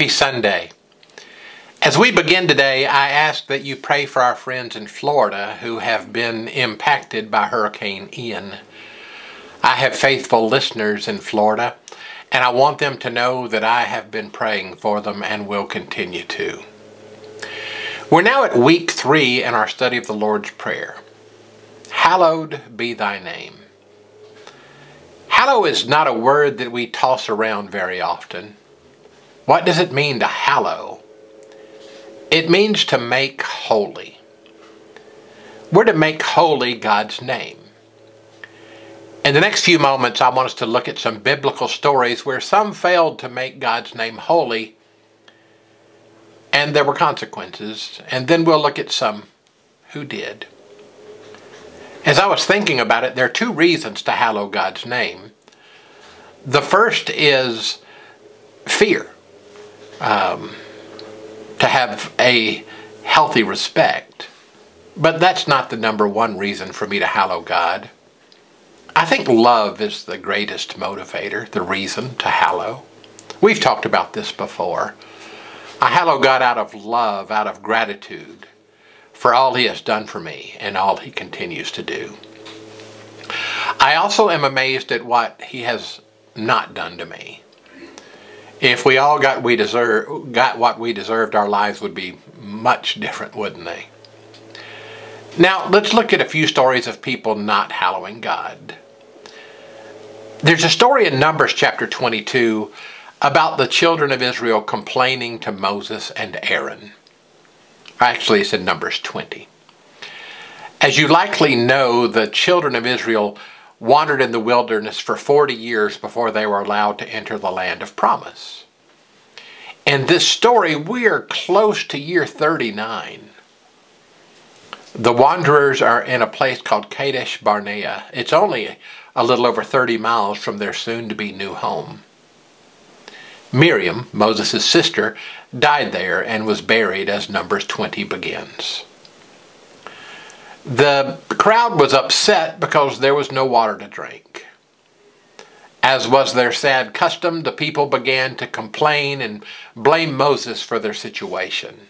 Happy Sunday. As we begin today, I ask that you pray for our friends in Florida who have been impacted by Hurricane Ian. I have faithful listeners in Florida, and I want them to know that I have been praying for them and will continue to. We're now at week three in our study of the Lord's Prayer. Hallowed be thy name. Hallow is not a word that we toss around very often. What does it mean to hallow? It means to make holy. We're to make holy God's name. In the next few moments, I want us to look at some biblical stories where some failed to make God's name holy and there were consequences, and then we'll look at some who did. As I was thinking about it, there are two reasons to hallow God's name. The first is fear um, to have a healthy respect. But that's not the number one reason for me to hallow God. I think love is the greatest motivator, the reason to hallow. We've talked about this before. I hallow God out of love, out of gratitude for all He has done for me and all He continues to do. I also am amazed at what He has not done to me. If we all got we deserve got what we deserved, our lives would be much different, wouldn't they? Now, let's look at a few stories of people not hallowing God. There's a story in Numbers chapter 22 about the children of Israel complaining to Moses and Aaron. Actually, it's in Numbers 20. As you likely know, the children of Israel wandered in the wilderness for 40 years before they were allowed to enter the land of promise. In this story, we are close to year 39. The wanderers are in a place called Kadesh Barnea. It's only a little over 30 miles from their soon to be new home. Miriam, Moses' sister, died there and was buried as Numbers 20 begins. The crowd was upset because there was no water to drink. As was their sad custom, the people began to complain and blame Moses for their situation.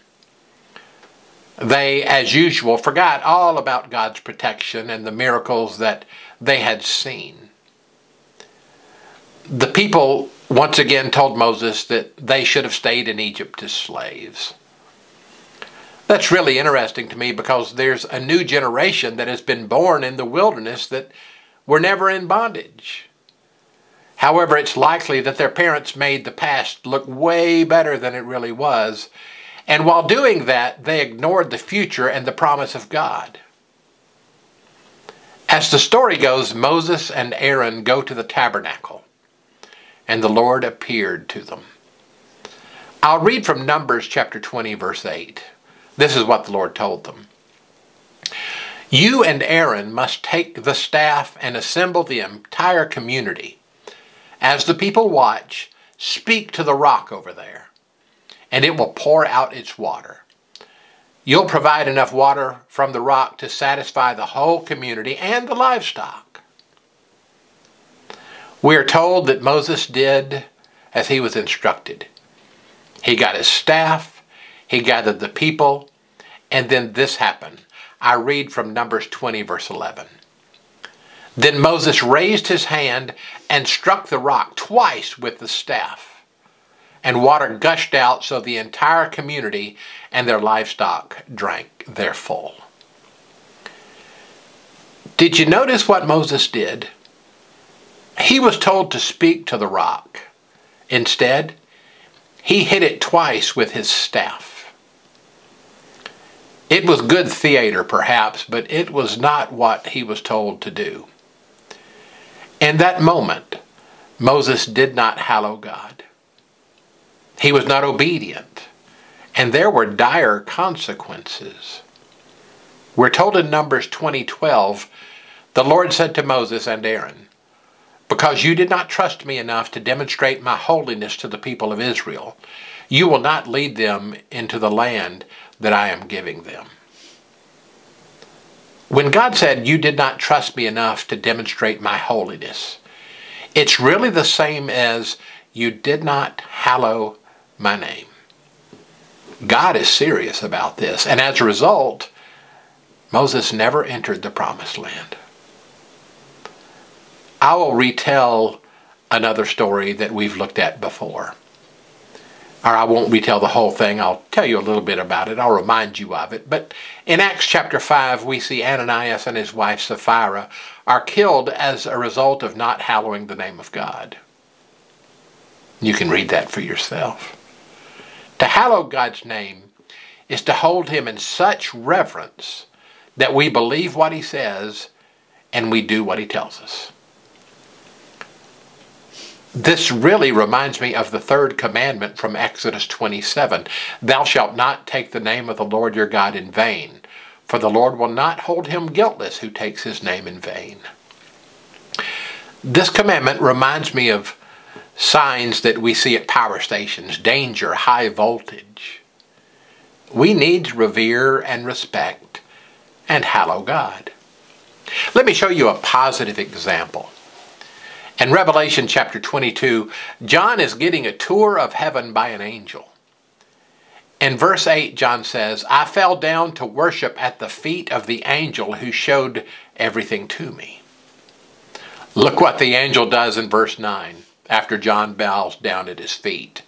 They, as usual, forgot all about God's protection and the miracles that they had seen. The people once again told Moses that they should have stayed in Egypt as slaves. That's really interesting to me because there's a new generation that has been born in the wilderness that were never in bondage. However, it's likely that their parents made the past look way better than it really was, and while doing that, they ignored the future and the promise of God. As the story goes, Moses and Aaron go to the tabernacle, and the Lord appeared to them. I'll read from Numbers chapter 20, verse 8. This is what the Lord told them. You and Aaron must take the staff and assemble the entire community. As the people watch, speak to the rock over there, and it will pour out its water. You'll provide enough water from the rock to satisfy the whole community and the livestock. We are told that Moses did as he was instructed. He got his staff, he gathered the people, and then this happened. I read from Numbers 20, verse 11. Then Moses raised his hand and struck the rock twice with the staff, and water gushed out so the entire community and their livestock drank their full. Did you notice what Moses did? He was told to speak to the rock. Instead, he hit it twice with his staff. It was good theater, perhaps, but it was not what he was told to do. In that moment, Moses did not hallow God. He was not obedient, and there were dire consequences. We're told in Numbers 20:12, the Lord said to Moses and Aaron, Because you did not trust me enough to demonstrate my holiness to the people of Israel, you will not lead them into the land that I am giving them. When God said, You did not trust me enough to demonstrate my holiness, it's really the same as, You did not hallow my name. God is serious about this. And as a result, Moses never entered the promised land. I will retell another story that we've looked at before. Or I won't retell the whole thing. I'll tell you a little bit about it. I'll remind you of it. But in Acts chapter 5, we see Ananias and his wife Sapphira are killed as a result of not hallowing the name of God. You can read that for yourself. To hallow God's name is to hold him in such reverence that we believe what he says and we do what he tells us. This really reminds me of the third commandment from Exodus 27 Thou shalt not take the name of the Lord your God in vain, for the Lord will not hold him guiltless who takes his name in vain. This commandment reminds me of signs that we see at power stations danger, high voltage. We need to revere and respect and hallow God. Let me show you a positive example. In Revelation chapter 22, John is getting a tour of heaven by an angel. In verse 8, John says, I fell down to worship at the feet of the angel who showed everything to me. Look what the angel does in verse 9 after John bows down at his feet.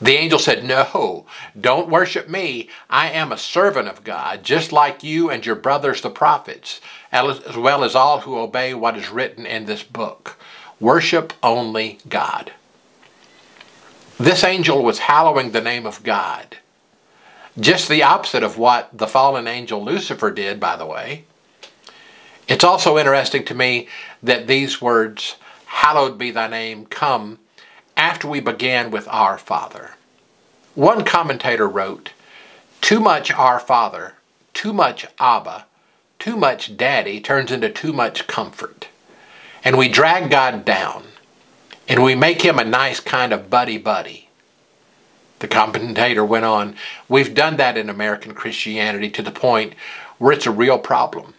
The angel said, No, don't worship me. I am a servant of God, just like you and your brothers the prophets, as well as all who obey what is written in this book. Worship only God. This angel was hallowing the name of God. Just the opposite of what the fallen angel Lucifer did, by the way. It's also interesting to me that these words, hallowed be thy name, come after we began with our Father. One commentator wrote, too much our Father, too much Abba, too much Daddy turns into too much comfort and we drag God down and we make him a nice kind of buddy-buddy. The commentator went on, we've done that in American Christianity to the point where it's a real problem.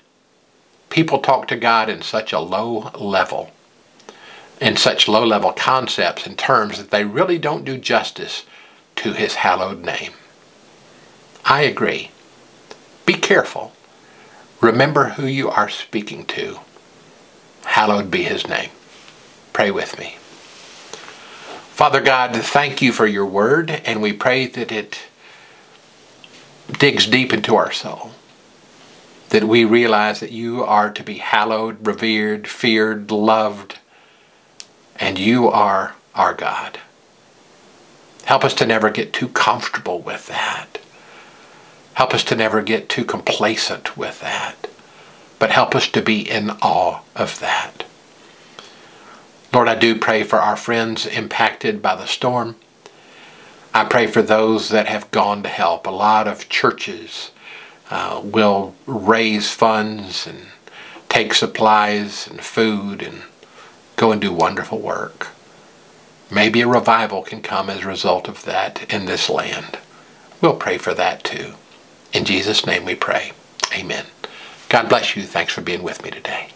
People talk to God in such a low level, in such low level concepts and terms that they really don't do justice to his hallowed name. I agree. Be careful. Remember who you are speaking to hallowed be his name. Pray with me. Father God, thank you for your word, and we pray that it digs deep into our soul. That we realize that you are to be hallowed, revered, feared, loved, and you are our God. Help us to never get too comfortable with that. Help us to never get too complacent with that but help us to be in awe of that. Lord, I do pray for our friends impacted by the storm. I pray for those that have gone to help. A lot of churches uh, will raise funds and take supplies and food and go and do wonderful work. Maybe a revival can come as a result of that in this land. We'll pray for that too. In Jesus' name we pray. Amen. God bless you. Thanks for being with me today.